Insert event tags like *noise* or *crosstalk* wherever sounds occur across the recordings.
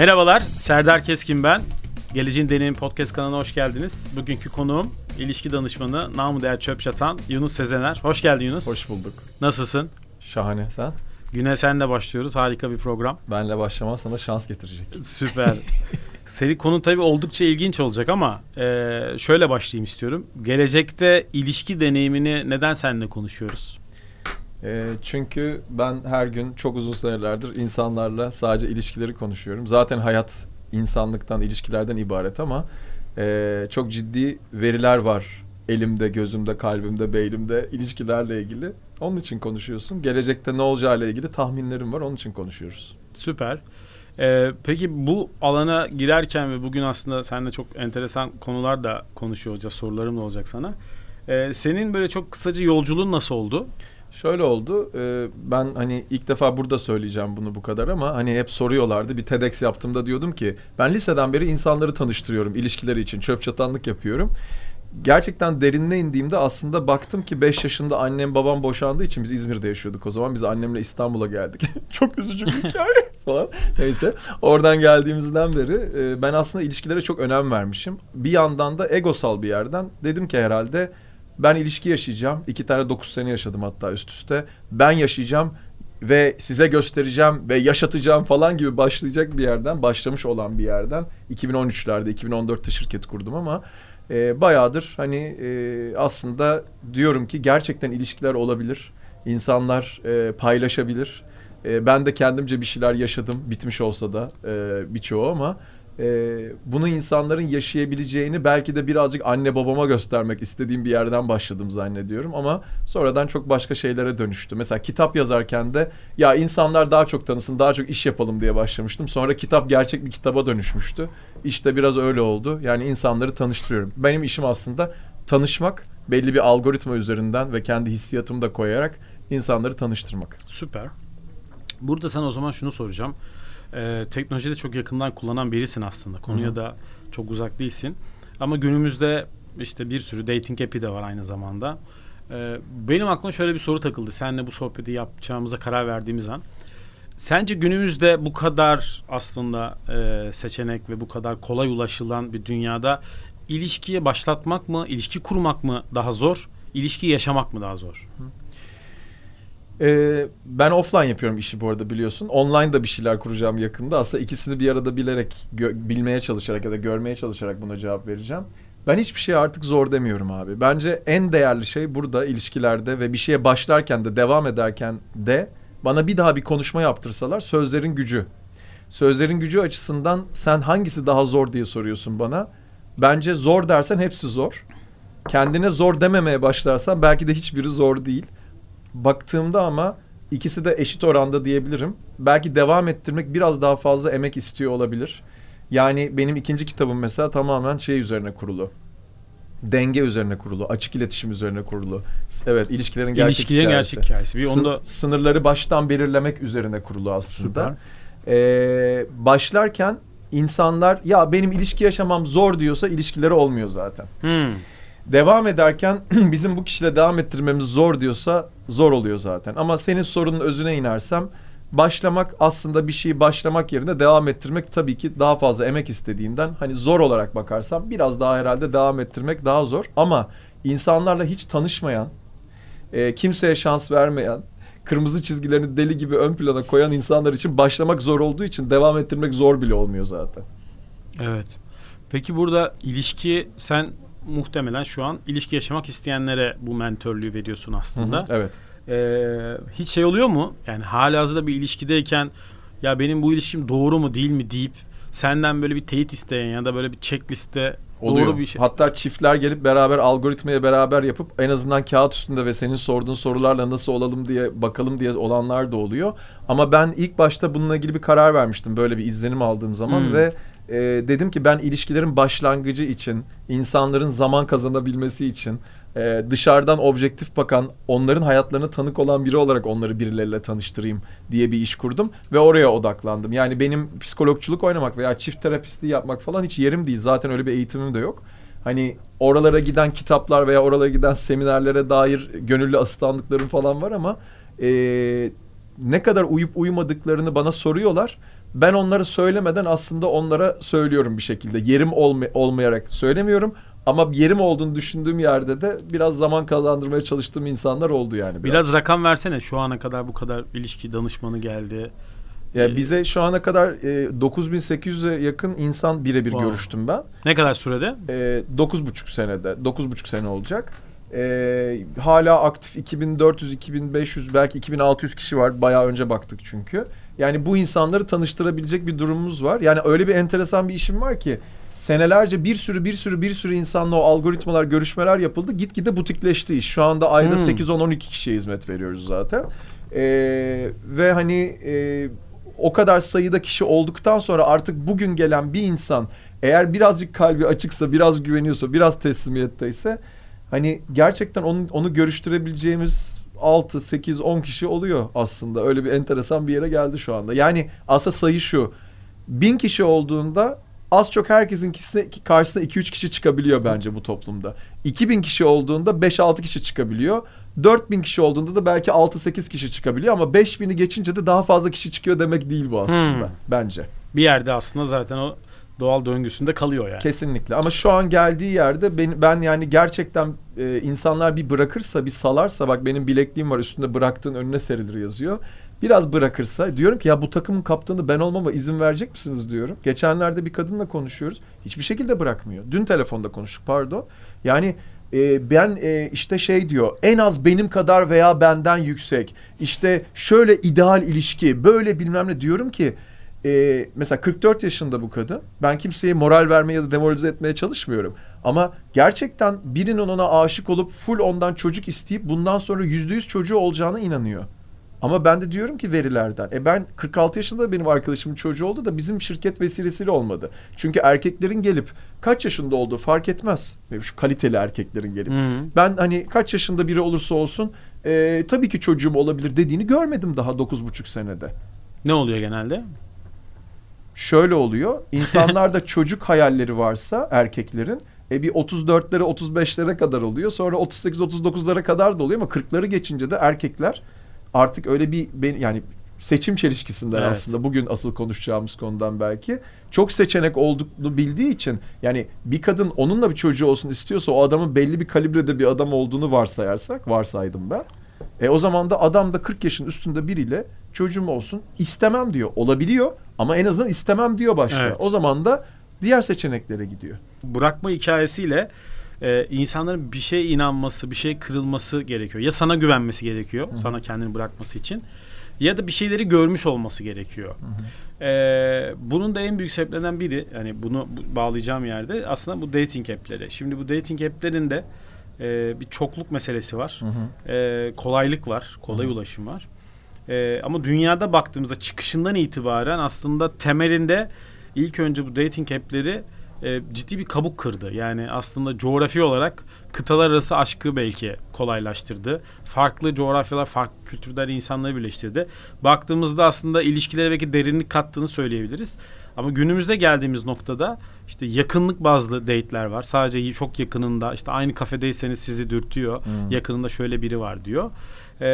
Merhabalar, Serdar Keskin ben. Geleceğin Deneyim Podcast kanalına hoş geldiniz. Bugünkü konuğum ilişki danışmanı, namı değer çöp çatan Yunus Sezener. Hoş geldin Yunus. Hoş bulduk. Nasılsın? Şahane sen. Güne senle başlıyoruz. Harika bir program. Benle başlaman sana şans getirecek. Süper. *laughs* Seri konu tabii oldukça ilginç olacak ama e, şöyle başlayayım istiyorum. Gelecekte ilişki deneyimini neden seninle konuşuyoruz? E, çünkü ben her gün çok uzun senelerdir insanlarla sadece ilişkileri konuşuyorum. Zaten hayat insanlıktan, ilişkilerden ibaret ama e, çok ciddi veriler var elimde, gözümde, kalbimde, beynimde ilişkilerle ilgili. Onun için konuşuyorsun. Gelecekte ne olacağıyla ilgili tahminlerim var. Onun için konuşuyoruz. Süper. Ee, peki bu alana girerken ve bugün aslında seninle çok enteresan konular da konuşuyor olacağız. Sorularım da olacak sana. Ee, senin böyle çok kısaca yolculuğun nasıl oldu? Şöyle oldu. E, ben hani ilk defa burada söyleyeceğim bunu bu kadar ama hani hep soruyorlardı. Bir TEDx yaptığımda diyordum ki ben liseden beri insanları tanıştırıyorum ilişkileri için. Çöp çatanlık yapıyorum gerçekten derinine indiğimde aslında baktım ki 5 yaşında annem babam boşandığı için biz İzmir'de yaşıyorduk o zaman. Biz annemle İstanbul'a geldik. *laughs* çok üzücü bir hikaye *laughs* falan. Neyse oradan geldiğimizden beri e, ben aslında ilişkilere çok önem vermişim. Bir yandan da egosal bir yerden dedim ki herhalde ben ilişki yaşayacağım. İki tane 9 sene yaşadım hatta üst üste. Ben yaşayacağım ve size göstereceğim ve yaşatacağım falan gibi başlayacak bir yerden, başlamış olan bir yerden 2013'lerde 2014'te şirket kurdum ama e, bayağıdır hani e, aslında diyorum ki gerçekten ilişkiler olabilir. İnsanlar e, paylaşabilir. E, ben de kendimce bir şeyler yaşadım bitmiş olsa da e, birçoğu ama e, bunu insanların yaşayabileceğini belki de birazcık anne babama göstermek istediğim bir yerden başladım zannediyorum ama sonradan çok başka şeylere dönüştü. Mesela kitap yazarken de ya insanlar daha çok tanısın, daha çok iş yapalım diye başlamıştım. Sonra kitap gerçek bir kitaba dönüşmüştü. İşte biraz öyle oldu. Yani insanları tanıştırıyorum. Benim işim aslında tanışmak, belli bir algoritma üzerinden ve kendi hissiyatımı da koyarak insanları tanıştırmak. Süper. Burada sana o zaman şunu soracağım e, teknolojide çok yakından kullanan birisin aslında. Konuya Hı-hı. da çok uzak değilsin. Ama günümüzde işte bir sürü dating app'i de var aynı zamanda. E, benim aklıma şöyle bir soru takıldı. Seninle bu sohbeti yapacağımıza karar verdiğimiz an. Sence günümüzde bu kadar aslında e, seçenek ve bu kadar kolay ulaşılan bir dünyada ilişkiye başlatmak mı, ilişki kurmak mı daha zor, ilişki yaşamak mı daha zor? Hı. Ee, ben offline yapıyorum işi bu arada biliyorsun. Online da bir şeyler kuracağım yakında. Aslında ikisini bir arada bilerek, bilmeye çalışarak ya da görmeye çalışarak buna cevap vereceğim. Ben hiçbir şey artık zor demiyorum abi. Bence en değerli şey burada ilişkilerde ve bir şeye başlarken de devam ederken de bana bir daha bir konuşma yaptırsalar sözlerin gücü. Sözlerin gücü açısından sen hangisi daha zor diye soruyorsun bana. Bence zor dersen hepsi zor. Kendine zor dememeye başlarsan belki de hiçbiri zor değil baktığımda ama ikisi de eşit oranda diyebilirim. Belki devam ettirmek biraz daha fazla emek istiyor olabilir. Yani benim ikinci kitabım mesela tamamen şey üzerine kurulu. Denge üzerine kurulu, açık iletişim üzerine kurulu. Evet, ilişkilerin gerçek İlişkilerin hikayesi. gerçek hikayesi. Bir onda sınırları baştan belirlemek üzerine kurulu aslında. Süper. Ee, başlarken insanlar ya benim ilişki yaşamam zor diyorsa ilişkileri olmuyor zaten. Hmm devam ederken *clears throat* bizim bu kişiyle devam ettirmemiz zor diyorsa zor oluyor zaten. Ama senin sorunun özüne inersem başlamak aslında bir şeyi başlamak yerine devam ettirmek tabii ki daha fazla emek istediğinden hani zor olarak bakarsam biraz daha herhalde devam ettirmek daha zor. Ama insanlarla hiç tanışmayan, e, kimseye şans vermeyen, kırmızı çizgilerini deli gibi ön plana koyan insanlar için başlamak zor olduğu için devam ettirmek zor bile olmuyor zaten. Evet. Peki burada ilişki sen muhtemelen şu an ilişki yaşamak isteyenlere bu mentörlüğü veriyorsun aslında. Hı hı, evet. Ee, hiç şey oluyor mu? Yani halihazırda bir ilişkideyken ya benim bu ilişkim doğru mu değil mi deyip senden böyle bir teyit isteyen ya da böyle bir checkliste Oluyor. Doğru bir şey. Hatta çiftler gelip beraber algoritmaya beraber yapıp en azından kağıt üstünde ve senin sorduğun sorularla nasıl olalım diye bakalım diye olanlar da oluyor. Ama ben ilk başta bununla ilgili bir karar vermiştim böyle bir izlenim aldığım zaman hmm. ve e, dedim ki ben ilişkilerin başlangıcı için, insanların zaman kazanabilmesi için, e, dışarıdan objektif bakan, onların hayatlarına tanık olan biri olarak onları birileriyle tanıştırayım diye bir iş kurdum ve oraya odaklandım. Yani benim psikologçuluk oynamak veya çift terapistliği yapmak falan hiç yerim değil. Zaten öyle bir eğitimim de yok. Hani oralara giden kitaplar veya oralara giden seminerlere dair gönüllü asistanlıklarım falan var ama e, ne kadar uyup uyumadıklarını bana soruyorlar. Ben onları söylemeden aslında onlara söylüyorum bir şekilde. Yerim olma- olmayarak söylemiyorum ama yerim olduğunu düşündüğüm yerde de biraz zaman kazandırmaya çalıştığım insanlar oldu yani. Biraz rakam versene şu ana kadar bu kadar ilişki danışmanı geldi. Ya bize şu ana kadar e, 9800'e yakın insan birebir Wow. görüştüm ben. Ne kadar sürede? E, 9,5 senede, 9,5 sene olacak. E, hala aktif 2400, 2500 belki 2600 kişi var. Bayağı önce baktık çünkü. Yani bu insanları tanıştırabilecek bir durumumuz var. Yani öyle bir enteresan bir işim var ki senelerce bir sürü bir sürü bir sürü insanla o algoritmalar, görüşmeler yapıldı. Gitgide butikleşti iş. Şu anda ayda Hmm. 8-10-12 kişiye hizmet veriyoruz zaten. E, ve hani e, o kadar sayıda kişi olduktan sonra artık bugün gelen bir insan eğer birazcık kalbi açıksa, biraz güveniyorsa, biraz teslimiyetteyse hani gerçekten onu, onu görüştürebileceğimiz 6, 8, 10 kişi oluyor aslında. Öyle bir enteresan bir yere geldi şu anda. Yani aslında sayı şu. Bin kişi olduğunda az çok herkesin karşısına 2-3 kişi çıkabiliyor bence bu toplumda. 2000 kişi olduğunda 5-6 kişi çıkabiliyor. 4000 kişi olduğunda da belki 6-8 kişi çıkabiliyor ama 5000'i geçince de daha fazla kişi çıkıyor demek değil bu aslında Hmm. bence. Bir yerde aslında zaten o doğal döngüsünde kalıyor yani. Kesinlikle ama şu an geldiği yerde ben, ben yani gerçekten e, insanlar bir bırakırsa bir salarsa bak benim bilekliğim var üstünde bıraktığın önüne serilir yazıyor. Biraz bırakırsa diyorum ki ya bu takımın kaptanı ben olmama izin verecek misiniz diyorum. Geçenlerde bir kadınla konuşuyoruz. Hiçbir şekilde bırakmıyor. Dün telefonda konuştuk pardon. Yani e, ben e, işte şey diyor en az benim kadar veya benden yüksek. İşte şöyle ideal ilişki böyle bilmem ne diyorum ki e, mesela 44 yaşında bu kadın. Ben kimseye moral vermeye ya da demoralize etmeye çalışmıyorum. Ama gerçekten birinin ona aşık olup full ondan çocuk isteyip bundan sonra yüzde yüz çocuğu olacağına inanıyor. Ama ben de diyorum ki verilerden. E ben 46 yaşında da benim arkadaşımın çocuğu oldu da bizim şirket vesilesiyle olmadı. Çünkü erkeklerin gelip kaç yaşında olduğu fark etmez. Şu kaliteli erkeklerin gelip. Hı. Ben hani kaç yaşında biri olursa olsun e, tabii ki çocuğum olabilir dediğini görmedim daha 9,5 senede. Ne oluyor genelde? Şöyle oluyor. *laughs* İnsanlarda çocuk hayalleri varsa erkeklerin e bir 34'lere 35'lere kadar oluyor. Sonra 38-39'lara kadar da oluyor ama 40'ları geçince de erkekler artık öyle bir yani seçim çelişkisinden Evet. aslında bugün asıl konuşacağımız konudan belki çok seçenek olduğunu bildiği için yani bir kadın onunla bir çocuğu olsun istiyorsa o adamın belli bir kalibrede bir adam olduğunu varsayarsak varsaydım ben. E o zaman da adam da 40 yaşın üstünde biriyle çocuğum olsun istemem diyor. Olabiliyor ama en azından istemem diyor başta. Evet. O zaman da diğer seçeneklere gidiyor. Bırakma hikayesiyle e, insanların bir şeye inanması, bir şeye kırılması gerekiyor. Ya sana güvenmesi gerekiyor, sana kendini bırakması için. Ya da bir şeyleri görmüş olması gerekiyor. E, bunun da en büyük sebeplerinden biri, yani bunu bu- bağlayacağım yerde aslında bu dating app'leri. Şimdi bu dating app'lerinde e, bir çokluk meselesi var. E, kolaylık var, kolay ulaşım var. E, ama dünyada baktığımızda çıkışından itibaren aslında temelinde ilk önce bu dating app'leri e, ciddi bir kabuk kırdı. Yani aslında coğrafi olarak kıtalar arası aşkı belki kolaylaştırdı. Farklı coğrafyalar, farklı kültürler insanları birleştirdi. Baktığımızda aslında ilişkilere belki derinlik kattığını söyleyebiliriz. Ama günümüzde geldiğimiz noktada işte yakınlık bazlı date'ler var. Sadece çok yakınında işte aynı kafedeyseniz sizi dürtüyor. Hmm. Yakınında şöyle biri var diyor. Ee,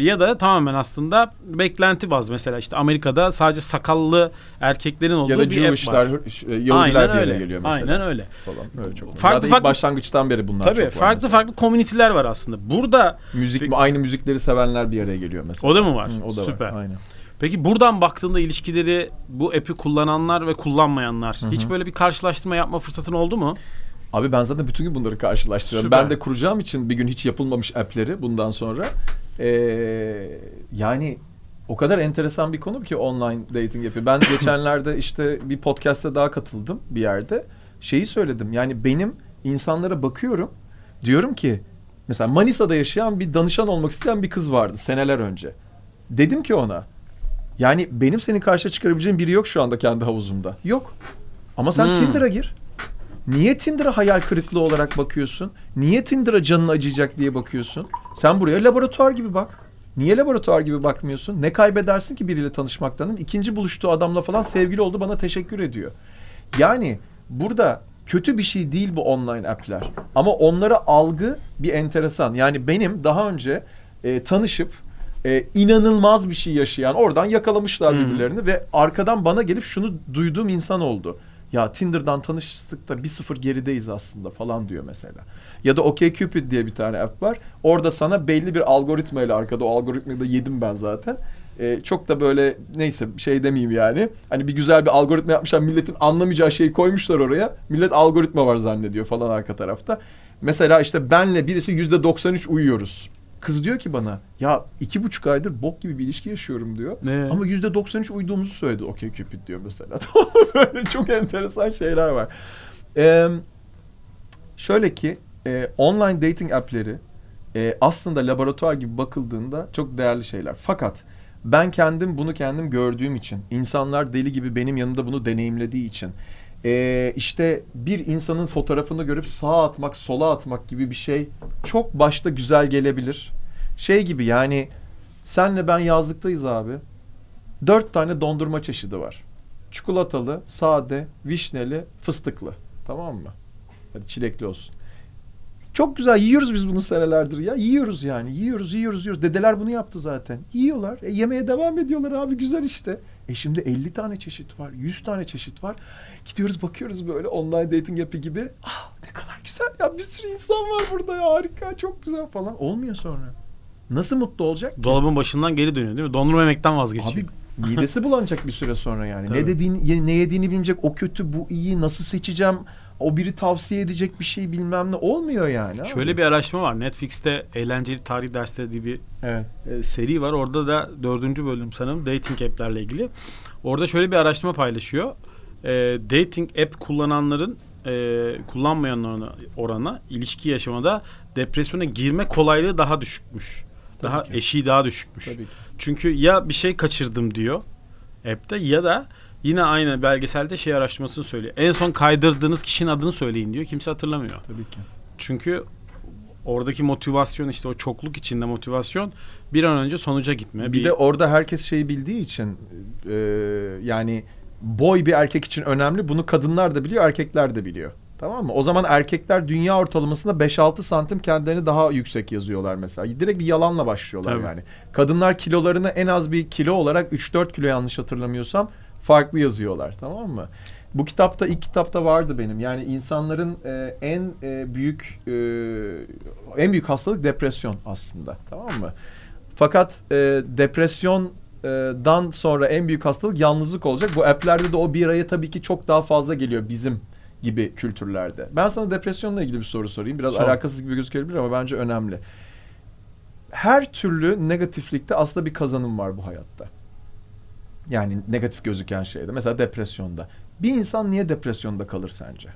ya da tamamen aslında beklenti bazlı mesela işte Amerika'da sadece sakallı erkeklerin olduğu Ya da bir app var. Jewishler, e, Yahudiler bir yere geliyor mesela. Aynen öyle. Falan. Öyle çok. Farklı Zaten farklı- başlangıçtan beri bunlar Tabii çok var farklı mesela. farklı komüniteler var aslında. Burada Müzik aynı müzikleri sevenler bir araya geliyor mesela. o da mı var? Hı, o da Süper. var. Aynen. Peki buradan baktığında ilişkileri bu app'i kullananlar ve kullanmayanlar hiç böyle bir karşılaştırma yapma fırsatın oldu mu? Abi ben zaten bütün gün bunları karşılaştırıyorum. Süper. Ben de kuracağım için bir gün hiç yapılmamış app'leri bundan sonra. Ee, yani o kadar enteresan bir konu ki online dating yapıyor. Ben *coughs* geçenlerde işte bir podcast'e daha katıldım bir yerde. Şeyi söyledim. Yani benim insanlara bakıyorum. Diyorum ki mesela Manisa'da yaşayan bir danışan olmak isteyen bir kız vardı seneler önce. Dedim ki ona yani benim senin karşıya çıkarabileceğim biri yok şu anda kendi havuzumda. Yok. Ama sen Hmm. Tinder'a gir. Niye Tinder'a hayal kırıklığı olarak bakıyorsun? Niye Tinder'a canın acıyacak diye bakıyorsun? Sen buraya laboratuvar gibi bak. Niye laboratuvar gibi bakmıyorsun? Ne kaybedersin ki biriyle tanışmaktan? İkinci buluştuğu adamla falan sevgili oldu bana teşekkür ediyor. Yani burada kötü bir şey değil bu online app'ler. Ama onlara algı bir enteresan. Yani benim daha önce e, tanışıp e, inanılmaz bir şey yaşayan oradan yakalamışlar Hmm. birbirlerini ve arkadan bana gelip şunu duyduğum insan oldu. Ya Tinder'dan tanıştık da bir sıfır gerideyiz aslında falan diyor mesela. Ya da OkCupid diye bir tane app var. Orada sana belli bir algoritma ile arkada o algoritmayı da yedim ben zaten. Ee, çok da böyle neyse şey demeyeyim yani. Hani bir güzel bir algoritma yapmışlar. Milletin anlamayacağı şeyi koymuşlar oraya. Millet algoritma var zannediyor falan arka tarafta. Mesela işte benle birisi yüzde 93 uyuyoruz. Kız diyor ki bana ya iki buçuk aydır bok gibi bir ilişki yaşıyorum diyor. Ne? Ama yüzde 93 uyduğumuzu söyledi. Okey Cupid diyor mesela. *laughs* Böyle çok enteresan şeyler var. Ee, şöyle ki e, online dating app'leri e, aslında laboratuvar gibi bakıldığında çok değerli şeyler. Fakat ben kendim bunu kendim gördüğüm için, insanlar deli gibi benim yanımda bunu deneyimlediği için, e, işte bir insanın fotoğrafını görüp sağa atmak, sola atmak gibi bir şey çok başta güzel gelebilir. Şey gibi yani senle ben yazlıktayız abi. Dört tane dondurma çeşidi var. Çikolatalı, sade, vişneli, fıstıklı. Tamam mı? Hadi çilekli olsun. Çok güzel yiyoruz biz bunu senelerdir ya. Yiyoruz yani. Yiyoruz, yiyoruz, yiyoruz. Dedeler bunu yaptı zaten. Yiyorlar. E, yemeye devam ediyorlar abi. Güzel işte. E şimdi 50 tane çeşit var. 100 tane çeşit var. Gidiyoruz bakıyoruz böyle online dating app'i gibi. Ah ne kadar güzel ya. Bir sürü insan var burada ya. Harika. Çok güzel falan. Olmuyor sonra. Nasıl mutlu olacak ki? Dolabın başından geri dönüyor değil mi? Dondurma yemekten vazgeçiyor. Abi midesi *laughs* bulanacak bir süre sonra yani. Tabii. Ne dediğini, ne yediğini bilmeyecek. O kötü, bu iyi. Nasıl seçeceğim? O biri tavsiye edecek bir şey bilmem ne. Olmuyor yani. abi. Şöyle bir araştırma var. Netflix'te eğlenceli tarih dersleri diye bir Evet. e, seri var. Orada da dördüncü bölüm sanırım dating app'lerle ilgili. Orada şöyle bir araştırma paylaşıyor. E, dating app kullananların e, kullanmayanların oranı ilişki yaşamada depresyona girme kolaylığı daha düşükmüş. Tabii daha ki. eşiği daha düşükmüş. Tabii ki. Çünkü ya bir şey kaçırdım diyor app'te ya da yine aynı belgeselde şey araştırmasını söylüyor. En son kaydırdığınız kişinin adını söyleyin diyor. Kimse hatırlamıyor. Tabii ki. Çünkü oradaki motivasyon işte o çokluk içinde motivasyon bir an önce sonuca gitme. Bir de orada herkes şeyi bildiği için e, yani boy bir erkek için önemli. Bunu kadınlar da biliyor, erkekler de biliyor. Tamam mı? O zaman erkekler dünya ortalamasında 5-6 santim kendilerini daha yüksek yazıyorlar mesela. Direkt bir yalanla başlıyorlar Tabii. yani. Kadınlar kilolarını en az bir kilo olarak 3-4 kilo yanlış hatırlamıyorsam farklı yazıyorlar. Tamam mı? Bu kitapta ilk kitapta vardı benim. Yani insanların e, en e, büyük e, en büyük hastalık depresyon aslında. Tamam mı? Fakat e, depresyondan sonra en büyük hastalık yalnızlık olacak. Bu app'lerde de o bir aya tabii ki çok daha fazla geliyor bizim gibi kültürlerde. Ben sana depresyonla ilgili bir soru sorayım. Biraz Sor. alakasız gibi gözükebilir ama bence önemli. Her türlü negatiflikte aslında bir kazanım var bu hayatta. Yani negatif gözüken şeyde. Mesela depresyonda. Bir insan niye depresyonda kalır sence?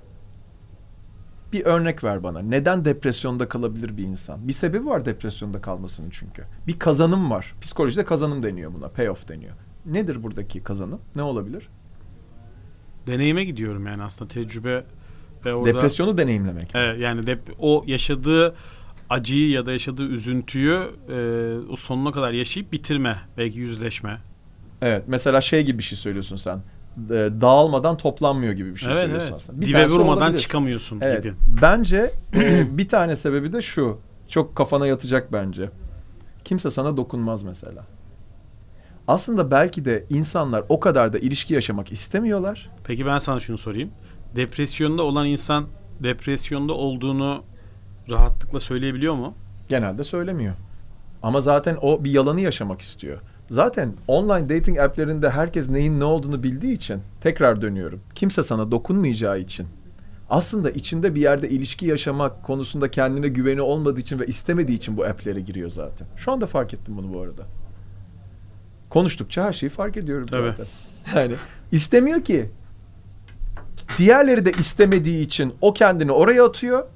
Bir örnek ver bana. Neden depresyonda kalabilir bir insan? Bir sebebi var depresyonda kalmasının çünkü. Bir kazanım var. Psikolojide kazanım deniyor buna. Payoff deniyor. Nedir buradaki kazanım? Ne olabilir? deneyime gidiyorum yani aslında tecrübe ve orada Depresyonu deneyimlemek. Evet, yani dep- o yaşadığı acıyı ya da yaşadığı üzüntüyü e, o sonuna kadar yaşayıp bitirme belki yüzleşme. Evet. Mesela şey gibi bir şey söylüyorsun sen. E, Dağılmadan toplanmıyor gibi bir şey evet söylüyorsun evet. aslında. Bir Dibe vurmadan olabilir. çıkamıyorsun Evet. gibi. Bence *clears throat* e, bir tane sebebi de şu. Çok kafana yatacak bence. Kimse sana dokunmaz mesela. Aslında belki de insanlar o kadar da ilişki yaşamak istemiyorlar. Peki ben sana şunu sorayım. Depresyonda olan insan depresyonda olduğunu rahatlıkla söyleyebiliyor mu? Genelde söylemiyor. Ama zaten o bir yalanı yaşamak istiyor. Zaten online dating app'lerinde herkes neyin ne olduğunu bildiği için tekrar dönüyorum. Kimse sana dokunmayacağı için. Aslında içinde bir yerde ilişki yaşamak konusunda kendine güveni olmadığı için ve istemediği için bu app'lere giriyor zaten. Şu anda fark ettim bunu bu arada. Konuştukça her şeyi fark ediyorum Tabii. zaten. Yani istemiyor ki. Diğerleri de istemediği için o kendini oraya atıyor.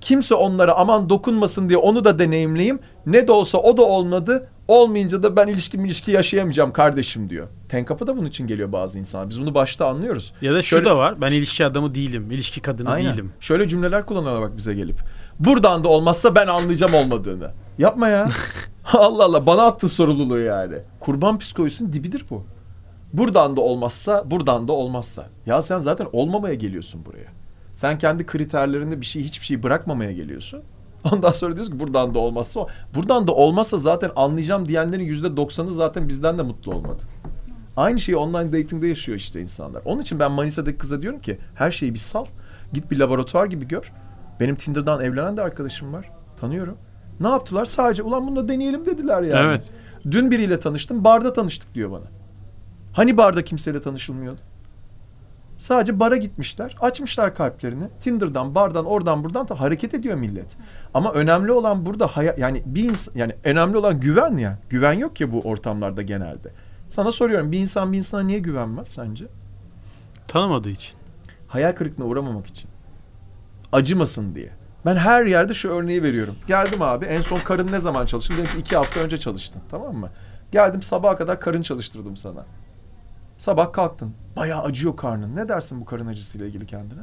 Kimse onlara aman dokunmasın diye onu da deneyimleyeyim. Ne de olsa o da olmadı. Olmayınca da ben ilişki ilişki yaşayamayacağım kardeşim diyor. Tenkapı da bunun için geliyor bazı insanlar. Biz bunu başta anlıyoruz. Ya da şu Şöyle- da var. Ben ilişki adamı değilim. ilişki kadını Aynen. değilim. Şöyle cümleler kullanıyorlar bak bize gelip. Buradan da olmazsa ben anlayacağım olmadığını. Yapma ya. *laughs* Allah Allah bana attın sorumluluğu yani. Kurban psikolojisinin dibidir bu. Buradan da olmazsa, buradan da olmazsa. Ya sen zaten olmamaya geliyorsun buraya. Sen kendi kriterlerinde bir şey hiçbir şey bırakmamaya geliyorsun. Ondan sonra diyoruz ki buradan da olmazsa. Buradan da olmazsa zaten anlayacağım diyenlerin yüzde doksanı zaten bizden de mutlu olmadı. Aynı şeyi online dating'de yaşıyor işte insanlar. Onun için ben Manisa'daki kıza diyorum ki her şeyi bir sal. Git bir laboratuvar gibi gör. Benim Tinder'dan evlenen de arkadaşım var. Tanıyorum. Ne yaptılar? Sadece ulan bunu da deneyelim dediler yani. Evet. Dün biriyle tanıştım. Barda tanıştık diyor bana. Hani barda kimseyle tanışılmıyordu? Sadece bara gitmişler. Açmışlar kalplerini. Tinder'dan, bardan, oradan, buradan da hareket ediyor millet. Ama önemli olan burada haya, yani bir insan yani önemli olan güven ya. Güven yok ya bu ortamlarda genelde. Sana soruyorum bir insan bir insana niye güvenmez sence? Tanımadığı için. Hayal kırıklığına uğramamak için. Acımasın diye. Ben her yerde şu örneği veriyorum. Geldim abi en son karın ne zaman çalıştın? Dedim ki iki hafta önce çalıştın tamam mı? Geldim sabaha kadar karın çalıştırdım sana. Sabah kalktın. Bayağı acıyor karnın. Ne dersin bu karın acısıyla ilgili kendine?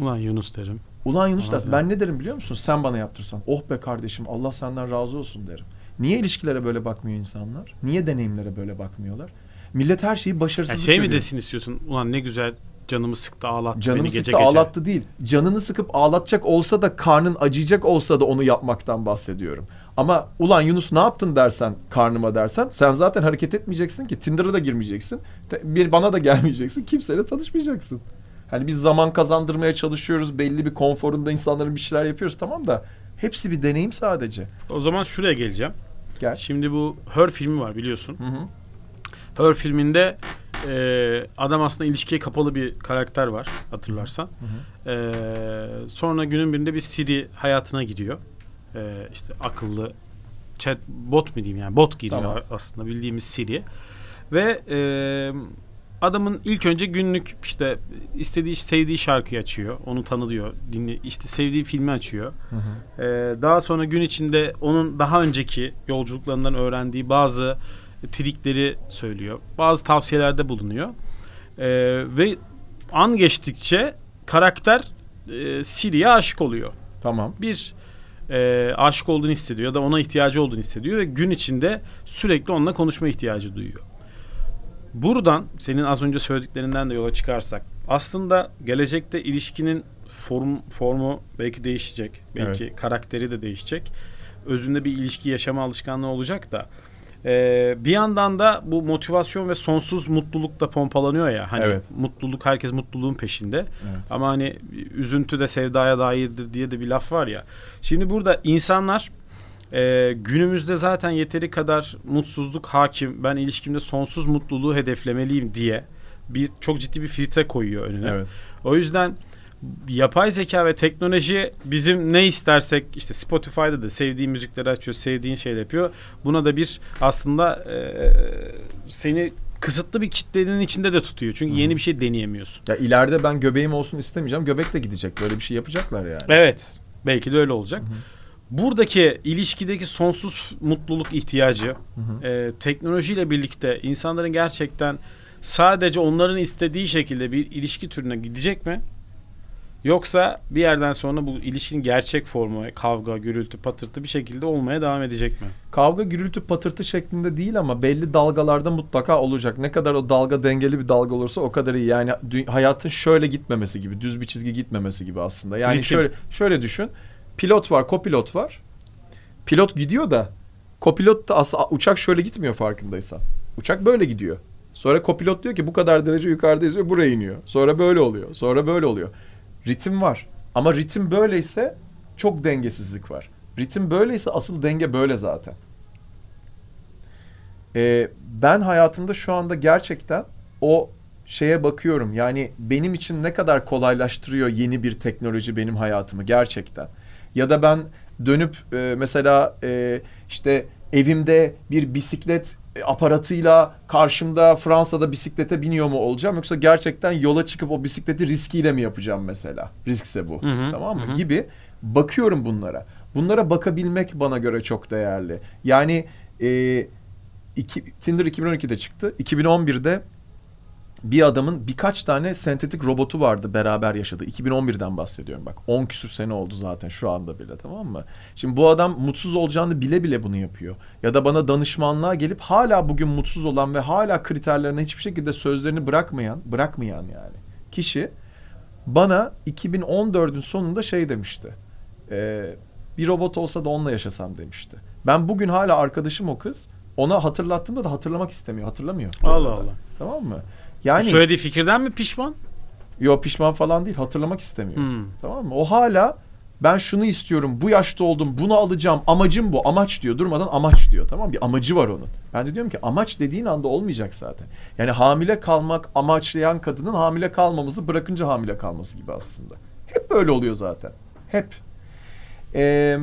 Ulan Yunus derim. Ulan Yunus dersin. Ben ne derim biliyor musun? Sen bana yaptırsan. Oh be kardeşim Allah senden razı olsun derim. Niye ilişkilere böyle bakmıyor insanlar? Niye deneyimlere böyle bakmıyorlar? Millet her şeyi Ya başarısızlık şey mi görüyor. desin istiyorsun? Ulan ne güzel canımı sıktı ağlattı Canını beni sıktı gece gece. ağlattı değil. Canını sıkıp ağlatacak olsa da karnın acıyacak olsa da onu yapmaktan bahsediyorum. Ama ulan Yunus ne yaptın dersen karnıma dersen sen zaten hareket etmeyeceksin ki Tinder'a da girmeyeceksin. Bir bana da gelmeyeceksin. Kimseyle tanışmayacaksın. Hani biz zaman kazandırmaya çalışıyoruz. Belli bir konforunda insanların bir şeyler yapıyoruz tamam da hepsi bir deneyim sadece. O zaman şuraya geleceğim. Gel. Şimdi bu Her filmi var biliyorsun. Hı hı. Her filminde e, adam aslında ilişkiye kapalı bir karakter var hatırlarsan. E, sonra günün birinde bir Siri hayatına giriyor. E, işte akıllı chat bot mu diyeyim yani bot giriyor Tamam. aslında bildiğimiz Siri. Ve e, adamın ilk önce günlük işte istediği sevdiği şarkıyı açıyor. Onu tanıyor. Dinle, işte sevdiği filmi açıyor. Hı hı. Ee, daha sonra gün içinde onun daha önceki yolculuklarından öğrendiği bazı trikleri söylüyor. Bazı tavsiyelerde bulunuyor. Ee, ve an geçtikçe karakter e, Siri'ye aşık oluyor. Tamam. Bir e, aşık olduğunu hissediyor ya da ona ihtiyacı olduğunu hissediyor ve gün içinde sürekli onunla konuşma ihtiyacı duyuyor. Buradan senin az önce söylediklerinden de yola çıkarsak aslında gelecekte ilişkinin form, formu belki değişecek. Belki karakteri de değişecek. Özünde bir ilişki yaşama alışkanlığı olacak da e, bir yandan da bu motivasyon ve sonsuz mutluluk da pompalanıyor ya. Hani Evet. mutluluk herkes mutluluğun peşinde. Evet. Ama hani üzüntü de sevdaya dairdir diye de bir laf var ya. Şimdi burada insanlar e, günümüzde zaten yeteri kadar mutsuzluk hakim. Ben ilişkimde sonsuz mutluluğu hedeflemeliyim diye bir çok ciddi bir filtre koyuyor önüne. Evet. O yüzden yapay zeka ve teknoloji bizim ne istersek işte Spotify'da da sevdiğin müzikleri açıyor, sevdiğin şeyler yapıyor. Buna da bir aslında e, seni kısıtlı bir kitlenin içinde de tutuyor. Çünkü yeni bir şey deneyemiyorsun. Ya ileride ben göbeğim olsun istemeyeceğim. Göbek de gidecek. Böyle bir şey yapacaklar yani. Evet. Belki de öyle olacak. Buradaki ilişkideki sonsuz mutluluk ihtiyacı e, teknolojiyle birlikte insanların gerçekten sadece onların istediği şekilde bir ilişki türüne gidecek mi? Yoksa bir yerden sonra bu ilişkinin gerçek formu, kavga, gürültü, patırtı bir şekilde olmaya devam edecek mi? Kavga gürültü patırtı şeklinde değil ama belli dalgalarda mutlaka olacak. Ne kadar o dalga dengeli bir dalga olursa o kadar iyi. Yani hayatın şöyle gitmemesi gibi, düz bir çizgi gitmemesi gibi aslında. Yani Ritim. şöyle şöyle düşün. Pilot var, kopilot var. Pilot gidiyor da kopilot da aslında uçak şöyle gitmiyor farkındaysan. Uçak böyle gidiyor. Sonra kopilot diyor ki bu kadar derece yukarıdayız ve buraya iniyor. Sonra böyle oluyor. Sonra böyle oluyor. Ritim var. Ama ritim böyleyse çok dengesizlik var. Ritim böyleyse asıl denge böyle zaten. Ee, ben hayatımda şu anda gerçekten o şeye bakıyorum. Yani benim için ne kadar kolaylaştırıyor yeni bir teknoloji benim hayatımı gerçekten. Ya da ben dönüp e, mesela e, işte evimde bir bisiklet aparatıyla karşımda Fransa'da bisiklete biniyor mu olacağım yoksa gerçekten yola çıkıp o bisikleti riskiyle mi yapacağım mesela? Riskse bu. Hı hı, Tamam mı? hı hı. Gibi bakıyorum bunlara. Bunlara bakabilmek bana göre çok değerli. Yani e, iki, Tinder 2012'de çıktı. 2011'de bir adamın birkaç tane sentetik robotu vardı beraber yaşadı. 2011'den bahsediyorum bak. 10 küsür sene oldu zaten şu anda bile tamam mı? Şimdi bu adam mutsuz olacağını bile bile bunu yapıyor. Ya da bana danışmanlığa gelip hala bugün mutsuz olan ve hala kriterlerine hiçbir şekilde sözlerini bırakmayan, bırakmayan yani kişi bana 2014'ün sonunda şey demişti. Ee, bir robot olsa da onunla yaşasam demişti. Ben bugün hala arkadaşım o kız. Ona hatırlattığımda da hatırlamak istemiyor. Hatırlamıyor. Allah Allah. Tamam mı? Yani Söylediği fikirden mi pişman? yo pişman falan değil. Hatırlamak istemiyor. Hmm. Tamam mı? O hala ben şunu istiyorum. Bu yaşta oldum. Bunu alacağım. Amacım bu. Amaç diyor. Durmadan amaç diyor. Tamam mı? Bir amacı var onun. Ben de diyorum ki amaç dediğin anda olmayacak zaten. Yani hamile kalmak amaçlayan kadının hamile kalmamızı bırakınca hamile kalması gibi aslında. Hep böyle oluyor zaten. Hep. Eee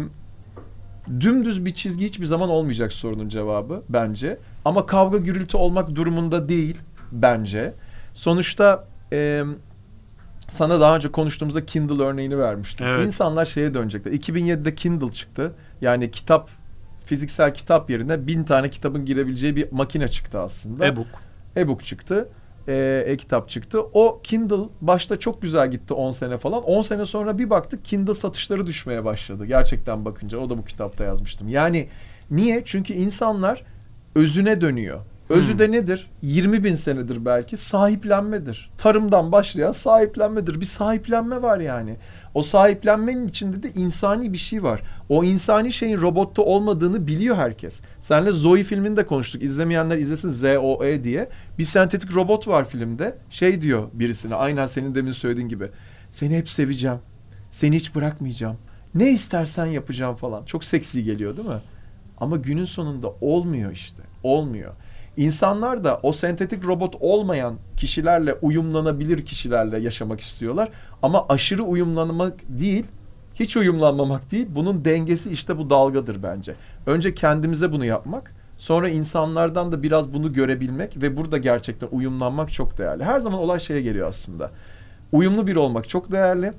dümdüz bir çizgi hiçbir zaman olmayacak sorunun cevabı bence. Ama kavga gürültü olmak durumunda değil bence. Sonuçta e, sana daha önce konuştuğumuzda Kindle örneğini vermiştim. Evet. İnsanlar şeye dönecekler. 2007'de Kindle çıktı. Yani kitap fiziksel kitap yerine bin tane kitabın girebileceği bir makine çıktı aslında. E-book. E-book çıktı. E-kitap çıktı. O Kindle başta çok güzel gitti 10 sene falan. 10 sene sonra bir baktık Kindle satışları düşmeye başladı. Gerçekten bakınca o da bu kitapta yazmıştım. Yani niye? Çünkü insanlar özüne dönüyor. Özü Hmm. de nedir? 20 bin senedir belki sahiplenmedir. Tarımdan başlayan sahiplenmedir. Bir sahiplenme var yani. O sahiplenmenin içinde de insani bir şey var. O insani şeyin robotta olmadığını biliyor herkes. Senle Zoe filmini de konuştuk. İzlemeyenler izlesin Z-O-E diye. Bir sentetik robot var filmde. Şey diyor birisine aynen senin demin söylediğin gibi. Seni hep seveceğim. Seni hiç bırakmayacağım. Ne istersen yapacağım falan. Çok seksi geliyor değil mi? Ama günün sonunda olmuyor işte. Olmuyor. İnsanlar da o sentetik robot olmayan kişilerle uyumlanabilir kişilerle yaşamak istiyorlar. Ama aşırı uyumlanmak değil, hiç uyumlanmamak değil. Bunun dengesi işte bu dalgadır bence. Önce kendimize bunu yapmak, sonra insanlardan da biraz bunu görebilmek ve burada gerçekten uyumlanmak çok değerli. Her zaman olay şeye geliyor aslında. Uyumlu bir olmak çok değerli.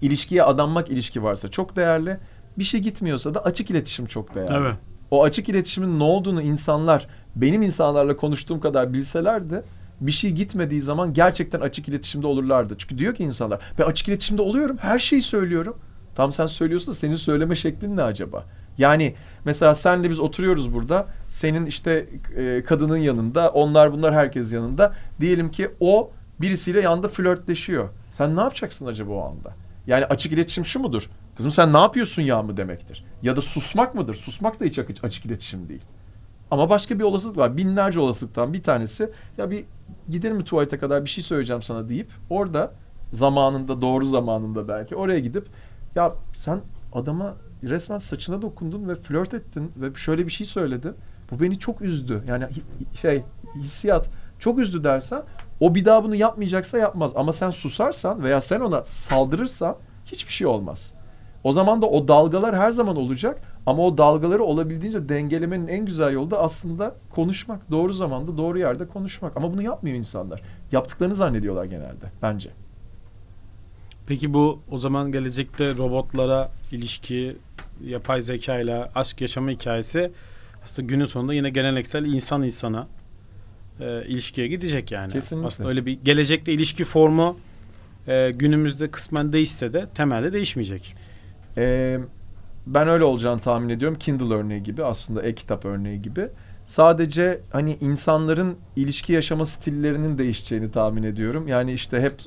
İlişkiye adanmak ilişki varsa çok değerli. Bir şey gitmiyorsa da açık iletişim çok değerli. Evet. O açık iletişimin ne olduğunu insanlar benim insanlarla konuştuğum kadar bilselerdi bir şey gitmediği zaman gerçekten açık iletişimde olurlardı. Çünkü diyor ki insanlar ben açık iletişimde oluyorum her şeyi söylüyorum. Tam sen söylüyorsun da senin söyleme şeklin ne acaba? Yani mesela senle biz oturuyoruz burada. Senin işte e, kadının yanında, onlar bunlar herkes yanında. Diyelim ki o birisiyle yanında flörtleşiyor. Sen ne yapacaksın acaba o anda? Yani açık iletişim şu mudur? Kızım sen ne yapıyorsun ya mı demektir? Ya da susmak mıdır? Susmak da hiç açık iletişim değil. Ama başka bir olasılık var. Binlerce olasılıktan bir tanesi ya bir gidelim mi tuvalete kadar bir şey söyleyeceğim sana deyip orada zamanında doğru zamanında belki oraya gidip ya sen adama resmen saçına dokundun ve flört ettin ve şöyle bir şey söyledin. Bu beni çok üzdü. Yani şey hissiyat çok üzdü dersen o bir daha bunu yapmayacaksa yapmaz. Ama sen susarsan veya sen ona saldırırsan hiçbir şey olmaz. O zaman da o dalgalar her zaman olacak ama o dalgaları olabildiğince dengelemenin en güzel yolu da aslında konuşmak. Doğru zamanda doğru yerde konuşmak. Ama bunu yapmıyor insanlar. Yaptıklarını zannediyorlar genelde bence. Peki bu o zaman gelecekte robotlara ilişki, yapay zeka ile aşk yaşama hikayesi aslında günün sonunda yine geleneksel insan insana e, ilişkiye gidecek yani. Kesinlikle. Aslında öyle bir gelecekte ilişki formu e, günümüzde kısmen değişse de temelde değişmeyecek. Ee, ben öyle olacağını tahmin ediyorum. Kindle örneği gibi aslında e-kitap örneği gibi. Sadece hani insanların ilişki yaşama stillerinin değişeceğini tahmin ediyorum. Yani işte hep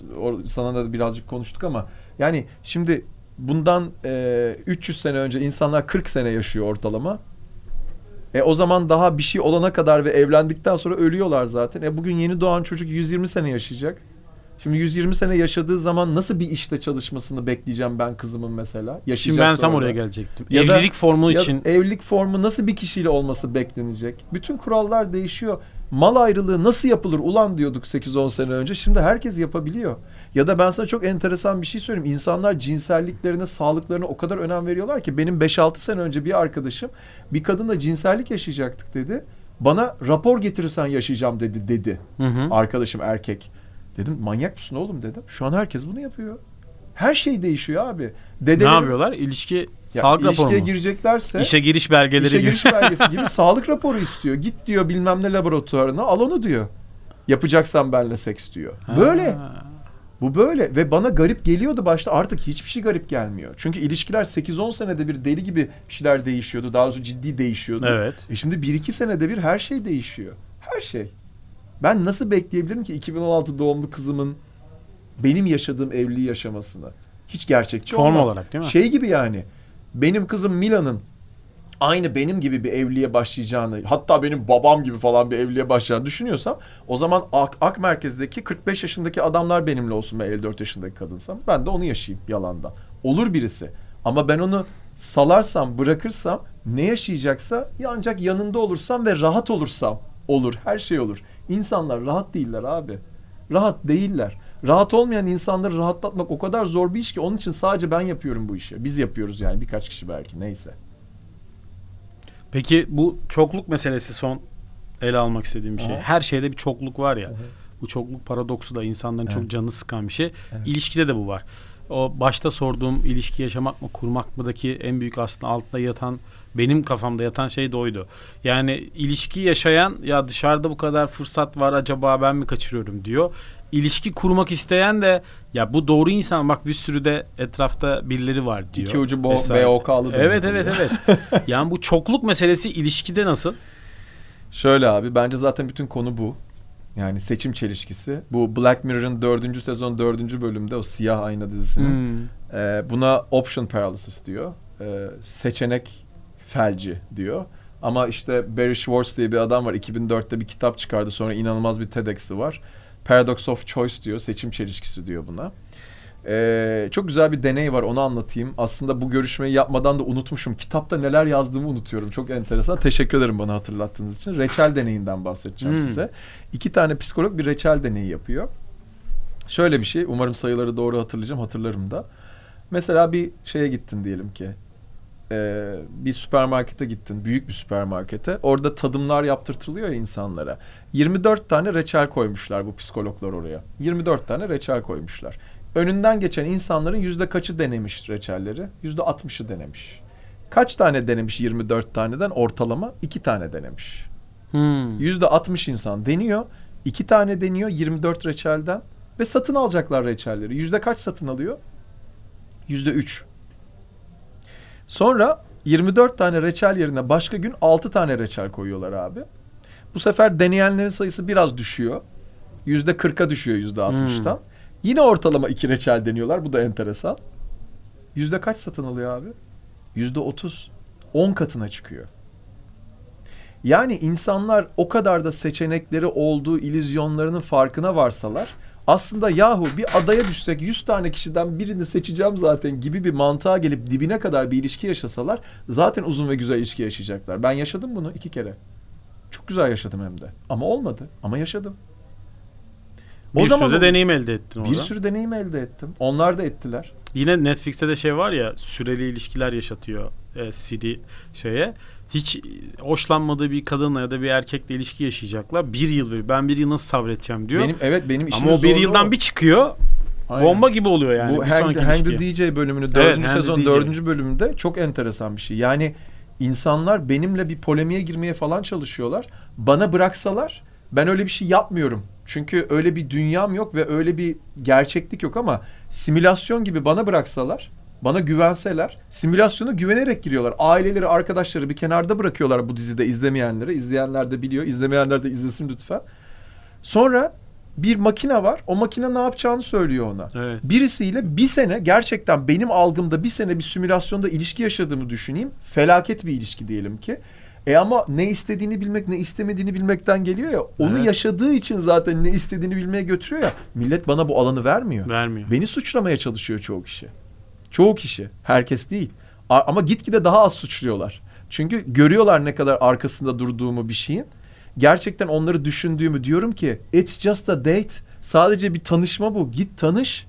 sana da birazcık konuştuk ama yani şimdi bundan e, 300 sene önce insanlar 40 sene yaşıyor ortalama. E o zaman daha bir şey olana kadar ve evlendikten sonra ölüyorlar zaten. E bugün yeni doğan çocuk 120 sene yaşayacak. Şimdi 120 sene yaşadığı zaman nasıl bir işte çalışmasını bekleyeceğim ben kızımın mesela? Yaşayacak Şimdi ben tam sonra. oraya gelecektim. Ya da- Evlilik formu Ya için evlilik formu nasıl bir kişiyle olması beklenecek? Bütün kurallar değişiyor. Mal ayrılığı nasıl yapılır ulan diyorduk 8-10 sene önce. Şimdi herkes yapabiliyor. Ya da ben sana çok enteresan bir şey söyleyeyim. İnsanlar cinselliklerine, sağlıklarına o kadar önem veriyorlar ki benim 5-6 sene önce bir arkadaşım bir kadınla cinsellik yaşayacaktık dedi. Bana rapor getirirsen yaşayacağım dedi dedi. Hı hı. Arkadaşım erkek. Dedim manyak mısın oğlum dedim. Şu an herkes bunu yapıyor. Her şey değişiyor abi. ne Dedelerim, yapıyorlar? İlişki Ya sağlık raporu ilişkiye mu? gireceklerse İşe giriş belgeleri İşe gibi. giriş belgesi gibi *laughs* sağlık raporu istiyor. Git diyor bilmem ne laboratuvarına al onu diyor. Yapacaksan benle seks diyor. Böyle. Ha. Bu böyle ve bana garip geliyordu başta artık hiçbir şey garip gelmiyor. Çünkü ilişkiler 8-10 senede bir deli gibi bir şeyler değişiyordu. Daha doğrusu ciddi değişiyordu. Evet. E şimdi 1-2 senede bir her şey değişiyor. Her şey. Ben nasıl bekleyebilirim ki 2016 doğumlu kızımın benim yaşadığım evliliği yaşamasını? Hiç gerçekçi Form olmaz. olarak değil mi? Şey gibi yani. benim kızım Mila'nın aynı benim gibi bir evliliğe başlayacağını hatta benim babam gibi falan bir evliliğe başlayacağını düşünüyorsam o zaman Ak, Ak merkezdeki 45 yaşındaki adamlar benimle olsun ben 54 yaşındaki kadınsam ben de onu yaşayayım yalanda. Olur birisi ama ben onu salarsam bırakırsam ne yaşayacaksa ya ancak yanında olursam ve rahat olursam olur her şey olur. İnsanlar rahat değiller abi. Rahat değiller. Rahat olmayan insanları rahatlatmak o kadar zor bir iş ki onun için sadece ben yapıyorum bu işi. Biz yapıyoruz yani birkaç kişi belki neyse. Peki bu çokluk meselesi son ele almak istediğim bir şey. Aha. Her şeyde bir çokluk var ya. Aha. Bu çokluk paradoksu da insanların Evet. çok canını sıkan bir şey. Evet. İlişkide de bu var. O başta sorduğum ilişki yaşamak mı kurmak mıdaki en büyük aslında altta yatan benim kafamda yatan şey de oydu. Yani ilişki yaşayan ya dışarıda bu kadar fırsat var acaba ben mi kaçırıyorum diyor. İlişki kurmak isteyen de ya bu doğru insan bak bir sürü de etrafta birileri var diyor. İki ucu bo-. BOK'lı Evet evet oluyor. evet. *laughs* yani bu çokluk meselesi ilişkide nasıl? Şöyle abi bence zaten bütün konu bu. Yani seçim çelişkisi. Bu Black Mirror'ın dördüncü sezon dördüncü bölümde o siyah ayna dizisinin. Hmm. Ee, buna option paralysis diyor. Ee, seçenek felci diyor. Ama işte Barry Schwartz diye bir adam var. 2004'te bir kitap çıkardı. Sonra inanılmaz bir TEDx'i var. Paradox of Choice diyor. Seçim çelişkisi diyor buna. Ee, çok güzel bir deney var. Onu anlatayım. Aslında bu görüşmeyi yapmadan da unutmuşum. Kitapta neler yazdığımı unutuyorum. Çok enteresan. Teşekkür ederim bana hatırlattığınız için. Reçel deneyinden bahsedeceğim Hmm. size. İki tane psikolog bir reçel deneyi yapıyor. Şöyle bir şey. Umarım sayıları doğru hatırlayacağım. Hatırlarım da. Mesela bir şeye gittin diyelim ki. Ee, bir süpermarkete gittin. Büyük bir süpermarkete. Orada tadımlar yaptırtılıyor ya insanlara. 24 tane reçel koymuşlar bu psikologlar oraya. 24 tane reçel koymuşlar. Önünden geçen insanların yüzde kaçı denemiş reçelleri? Yüzde 60'ı denemiş. Kaç tane denemiş 24 taneden? Ortalama 2 tane denemiş. Hmm. Yüzde 60 insan deniyor. 2 tane deniyor 24 reçelden. Ve satın alacaklar reçelleri. Yüzde kaç satın alıyor? Yüzde 3. Sonra 24 tane reçel yerine başka gün 6 tane reçel koyuyorlar abi. Bu sefer deneyenlerin sayısı biraz düşüyor. Yüzde 40'a düşüyor yüzde 60'tan. Yine ortalama 2 reçel deniyorlar. Bu da enteresan. Yüzde kaç satın alıyor abi? Yüzde 30. 10 katına çıkıyor. Yani insanlar o kadar da seçenekleri olduğu illüzyonlarının farkına varsalar aslında yahu bir adaya düşsek 100 tane kişiden birini seçeceğim zaten gibi bir mantığa gelip dibine kadar bir ilişki yaşasalar zaten uzun ve güzel ilişki yaşayacaklar. Ben yaşadım bunu iki kere. Çok güzel yaşadım hem de. Ama olmadı. Ama yaşadım. Bir sürü de deneyim elde ettin orada. Bir sürü deneyim elde ettim. Onlar da ettiler. Yine Netflix'te de şey var ya süreli ilişkiler yaşatıyor e, Siri şeye. Hiç hoşlanmadığı bir kadınla ya da bir erkekle ilişki yaşayacaklar. Bir yıl böyle. Ben bir yıl nasıl sabredeceğim diyor. Benim evet benim işim Ama o bir yıldan bir çıkıyor. Aynen. Bomba gibi oluyor yani. Bu bir Hang, the. DJ bölümünü dördüncü Hang the sezon DJ. dördüncü bölümünde çok enteresan bir şey. Yani insanlar benimle bir polemiğe girmeye falan çalışıyorlar. Bana bıraksalar ben öyle bir şey yapmıyorum. Çünkü öyle bir dünyam yok ve öyle bir gerçeklik yok ama simülasyon gibi bana bıraksalar, bana güvenseler, simülasyona güvenerek giriyorlar. Aileleri, arkadaşları bir kenarda bırakıyorlar bu dizide izlemeyenlere. İzleyenler de biliyor, izlemeyenler de izlesin lütfen. Sonra bir makine var. O makine ne yapacağını söylüyor ona. Evet. Birisiyle bir sene gerçekten benim algımda bir sene bir simülasyonda ilişki yaşadığımı düşüneyim. Felaket bir ilişki diyelim ki. E ama ne istediğini bilmek ne istemediğini bilmekten geliyor ya. Onu Evet. yaşadığı için zaten ne istediğini bilmeye götürüyor ya. Millet bana bu alanı vermiyor. Vermiyor. Beni suçlamaya çalışıyor çoğu kişi. Çoğu kişi. Herkes değil. Ama gitgide daha az suçluyorlar. Çünkü görüyorlar ne kadar arkasında durduğumu bir şeyin. Gerçekten onları düşündüğümü diyorum ki it's just a date. Sadece bir tanışma bu. Git tanış.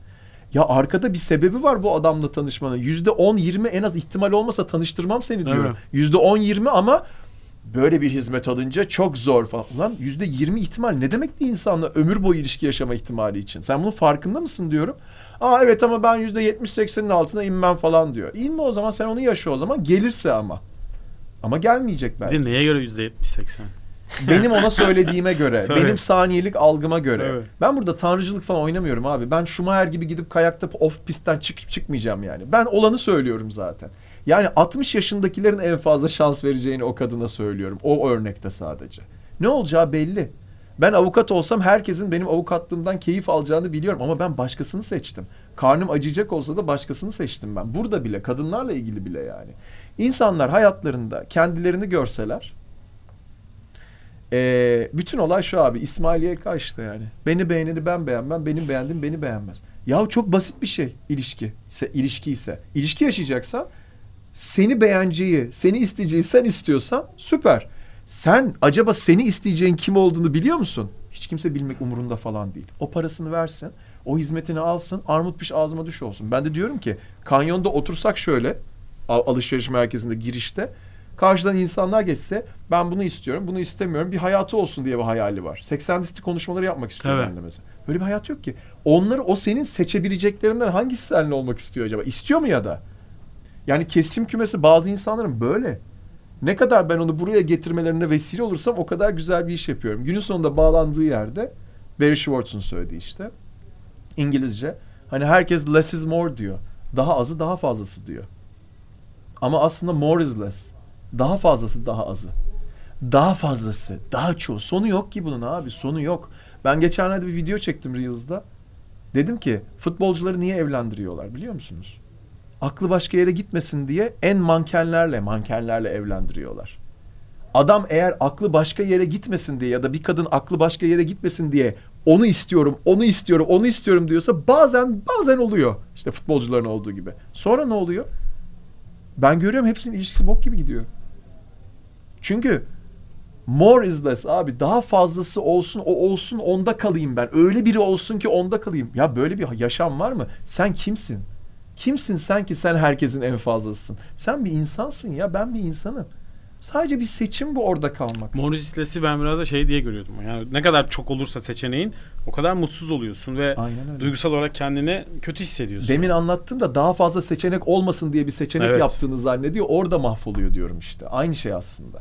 Ya arkada bir sebebi var bu adamla tanışmanın. Yüzde on yirmi en az ihtimal olmasa tanıştırmam seni diyorum. Yüzde on yirmi ama böyle bir hizmet alınca çok zor falan. Ulan yüzde yirmi ihtimal ne demek bir insanla ömür boyu ilişki yaşama ihtimali için? Sen bunun farkında mısın diyorum. Aa evet ama ben yüzde yetmiş seksenin altına inmem falan diyor. İnme o zaman sen onu yaşa o zaman gelirse ama. Ama gelmeyecek Bir belki. de neye göre %70-80? Benim ona söylediğime göre, *laughs* Tabii. benim saniyelik algıma göre. Tabii. Ben burada tanrıcılık falan oynamıyorum abi. Ben Schumacher gibi gidip kayakta off pistten çık çıkmayacağım yani. Ben olanı söylüyorum zaten. Yani 60 yaşındakilerin en fazla şans vereceğini o kadına söylüyorum. O örnekte sadece. Ne olacağı belli. Ben avukat olsam herkesin benim avukatlığımdan keyif alacağını biliyorum ama ben başkasını seçtim. Karnım acıyacak olsa da başkasını seçtim ben. Burada bile kadınlarla ilgili bile yani. İnsanlar hayatlarında kendilerini görseler ee, bütün olay şu abi İsmail YK işte yani. Beni beğeneni ben beğenmem, benim beğendiğim beni beğenmez. Ya çok basit bir şey ilişki ise ilişki ise. İlişki yaşayacaksan seni beğeneceği, seni isteyeceği sen istiyorsan süper. Sen acaba seni isteyeceğin kim olduğunu biliyor musun? Hiç kimse bilmek umurunda falan değil. O parasını versin, o hizmetini alsın, armut piş ağzıma düş olsun. Ben de diyorum ki kanyonda otursak şöyle alışveriş merkezinde girişte karşıdan insanlar geçse ben bunu istiyorum, bunu istemiyorum. Bir hayatı olsun diye bir hayali var. 80 listi konuşmaları yapmak istiyorum evet. ben de mesela. Böyle bir hayat yok ki. Onları o senin seçebileceklerinden hangisi seninle olmak istiyor acaba? İstiyor mu ya da? Yani kesişim kümesi bazı insanların böyle. Ne kadar ben onu buraya getirmelerine vesile olursam o kadar güzel bir iş yapıyorum. Günün sonunda bağlandığı yerde Barry Schwartz'un söylediği işte İngilizce hani herkes less is more diyor. Daha azı daha fazlası diyor. Ama aslında more is less. Daha fazlası daha azı. Daha fazlası, daha çoğu. Sonu yok ki bunun abi, sonu yok. Ben geçenlerde bir video çektim Reels'da. Dedim ki futbolcuları niye evlendiriyorlar biliyor musunuz? Aklı başka yere gitmesin diye en mankenlerle, mankenlerle evlendiriyorlar. Adam eğer aklı başka yere gitmesin diye ya da bir kadın aklı başka yere gitmesin diye onu istiyorum, onu istiyorum, onu istiyorum diyorsa bazen bazen oluyor. İşte futbolcuların olduğu gibi. Sonra ne oluyor? Ben görüyorum hepsinin ilişkisi bok gibi gidiyor. Çünkü more is less abi daha fazlası olsun o olsun onda kalayım ben. Öyle biri olsun ki onda kalayım. Ya böyle bir yaşam var mı? Sen kimsin? Kimsin sen ki sen herkesin en fazlasısın? Sen bir insansın ya ben bir insanım. Sadece bir seçim bu orada kalmak. Morris Less'i ben biraz da şey diye görüyordum. Yani ne kadar çok olursa seçeneğin o kadar mutsuz oluyorsun ve duygusal olarak kendini kötü hissediyorsun. Demin anlattım da daha fazla seçenek olmasın diye bir seçenek evet. yaptığını zannediyor. Orada mahvoluyor diyorum işte. Aynı şey aslında.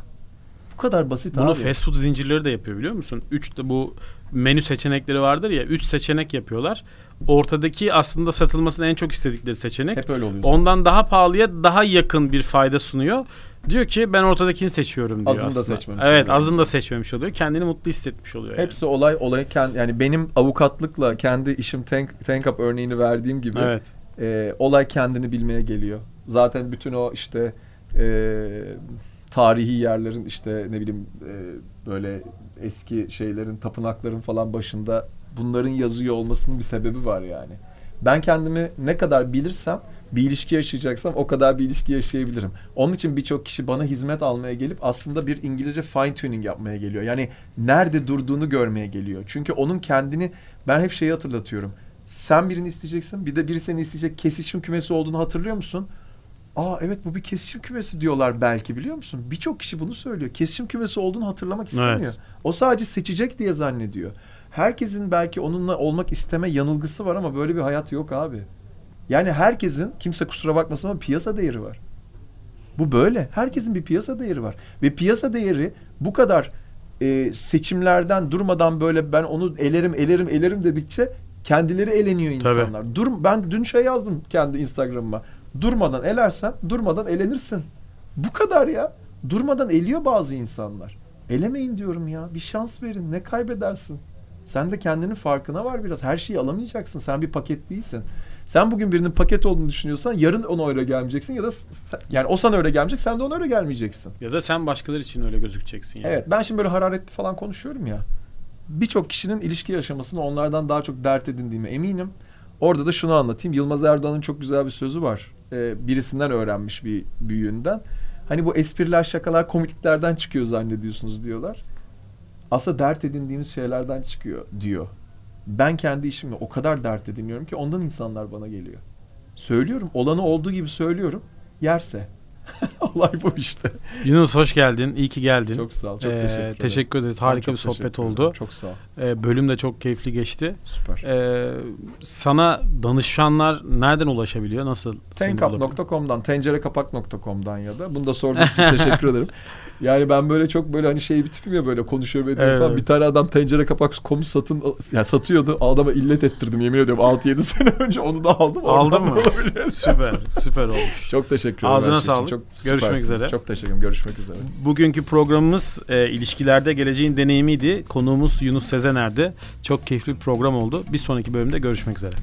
Bu kadar basit Bunu abi. Bunu fast food zincirleri de yapıyor biliyor musun? Üç de bu menü seçenekleri vardır ya. Üç seçenek yapıyorlar ortadaki aslında satılmasını en çok istedikleri seçenek. Hep öyle oluyor. Ondan daha pahalıya daha yakın bir fayda sunuyor. Diyor ki ben ortadakini seçiyorum diyor azını aslında. da seçmemiş Evet oluyor. azını da seçmemiş oluyor. Kendini mutlu hissetmiş oluyor. Hepsi yani. olay olay kend, yani benim avukatlıkla kendi işim tank, tank up örneğini verdiğim gibi evet. e, olay kendini bilmeye geliyor. Zaten bütün o işte e, tarihi yerlerin işte ne bileyim e, böyle eski şeylerin tapınakların falan başında bunların yazıyor olmasının bir sebebi var yani. Ben kendimi ne kadar bilirsem bir ilişki yaşayacaksam o kadar bir ilişki yaşayabilirim. Onun için birçok kişi bana hizmet almaya gelip aslında bir İngilizce fine tuning yapmaya geliyor. Yani nerede durduğunu görmeye geliyor. Çünkü onun kendini ben hep şeyi hatırlatıyorum. Sen birini isteyeceksin bir de biri seni isteyecek kesişim kümesi olduğunu hatırlıyor musun? Aa evet bu bir kesişim kümesi diyorlar belki biliyor musun? Birçok kişi bunu söylüyor. Kesişim kümesi olduğunu hatırlamak istemiyor. Evet. O sadece seçecek diye zannediyor. Herkesin belki onunla olmak isteme yanılgısı var ama böyle bir hayat yok abi. Yani herkesin kimse kusura bakmasın ama piyasa değeri var. Bu böyle. Herkesin bir piyasa değeri var. Ve piyasa değeri bu kadar e, seçimlerden durmadan böyle ben onu elerim elerim elerim dedikçe kendileri eleniyor insanlar. Tabii. Dur ben dün şey yazdım kendi Instagram'ıma. Durmadan elersen durmadan elenirsin. Bu kadar ya. Durmadan eliyor bazı insanlar. Elemeyin diyorum ya. Bir şans verin. Ne kaybedersin? Sen de kendinin farkına var biraz. Her şeyi alamayacaksın. Sen bir paket değilsin. Sen bugün birinin paket olduğunu düşünüyorsan yarın ona öyle gelmeyeceksin ya da yani o sana öyle gelmeyecek sen de ona öyle gelmeyeceksin. Ya da sen başkaları için öyle gözükeceksin yani. Evet ben şimdi böyle hararetli falan konuşuyorum ya. Birçok kişinin ilişki yaşamasını onlardan daha çok dert edindiğime eminim. Orada da şunu anlatayım. Yılmaz Erdoğan'ın çok güzel bir sözü var. Ee, birisinden öğrenmiş bir büyüğünden. Hani bu espriler, şakalar komikliklerden çıkıyor zannediyorsunuz diyorlar aslında dert edindiğimiz şeylerden çıkıyor diyor. Ben kendi işimle o kadar dert ediniyorum ki ondan insanlar bana geliyor. Söylüyorum. Olanı olduğu gibi söylüyorum. Yerse. *laughs* Olay bu işte. Yunus hoş geldin. İyi ki geldin. Çok sağ ol. Çok ee, teşekkür ederim. Teşekkür ederiz. Harika bir sohbet oldu. Çok sağ ol. Ee, bölüm de çok keyifli geçti. Süper. Ee, sana danışanlar nereden ulaşabiliyor? Nasıl? Tenkap.com'dan, tencerekapak.com'dan ya da. Bunu da sorduğunuz için *laughs* teşekkür ederim. Yani ben böyle çok böyle hani şey bir tipim ya böyle konuşuyorum ediyorum evet. falan. Bir tane adam tencere kapak komu satın yani satıyordu. Adama illet ettirdim yemin ediyorum 6-7 *laughs* sene önce onu da aldım. Aldın mı? süper süper olmuş. Çok teşekkür ederim. Ağzına sağlık. Çok Görüşmek üzere. Çok teşekkür ederim. Görüşmek üzere. Bugünkü programımız e, ilişkilerde geleceğin deneyimiydi. Konuğumuz Yunus Sezener'di. Çok keyifli bir program oldu. Bir sonraki bölümde görüşmek üzere.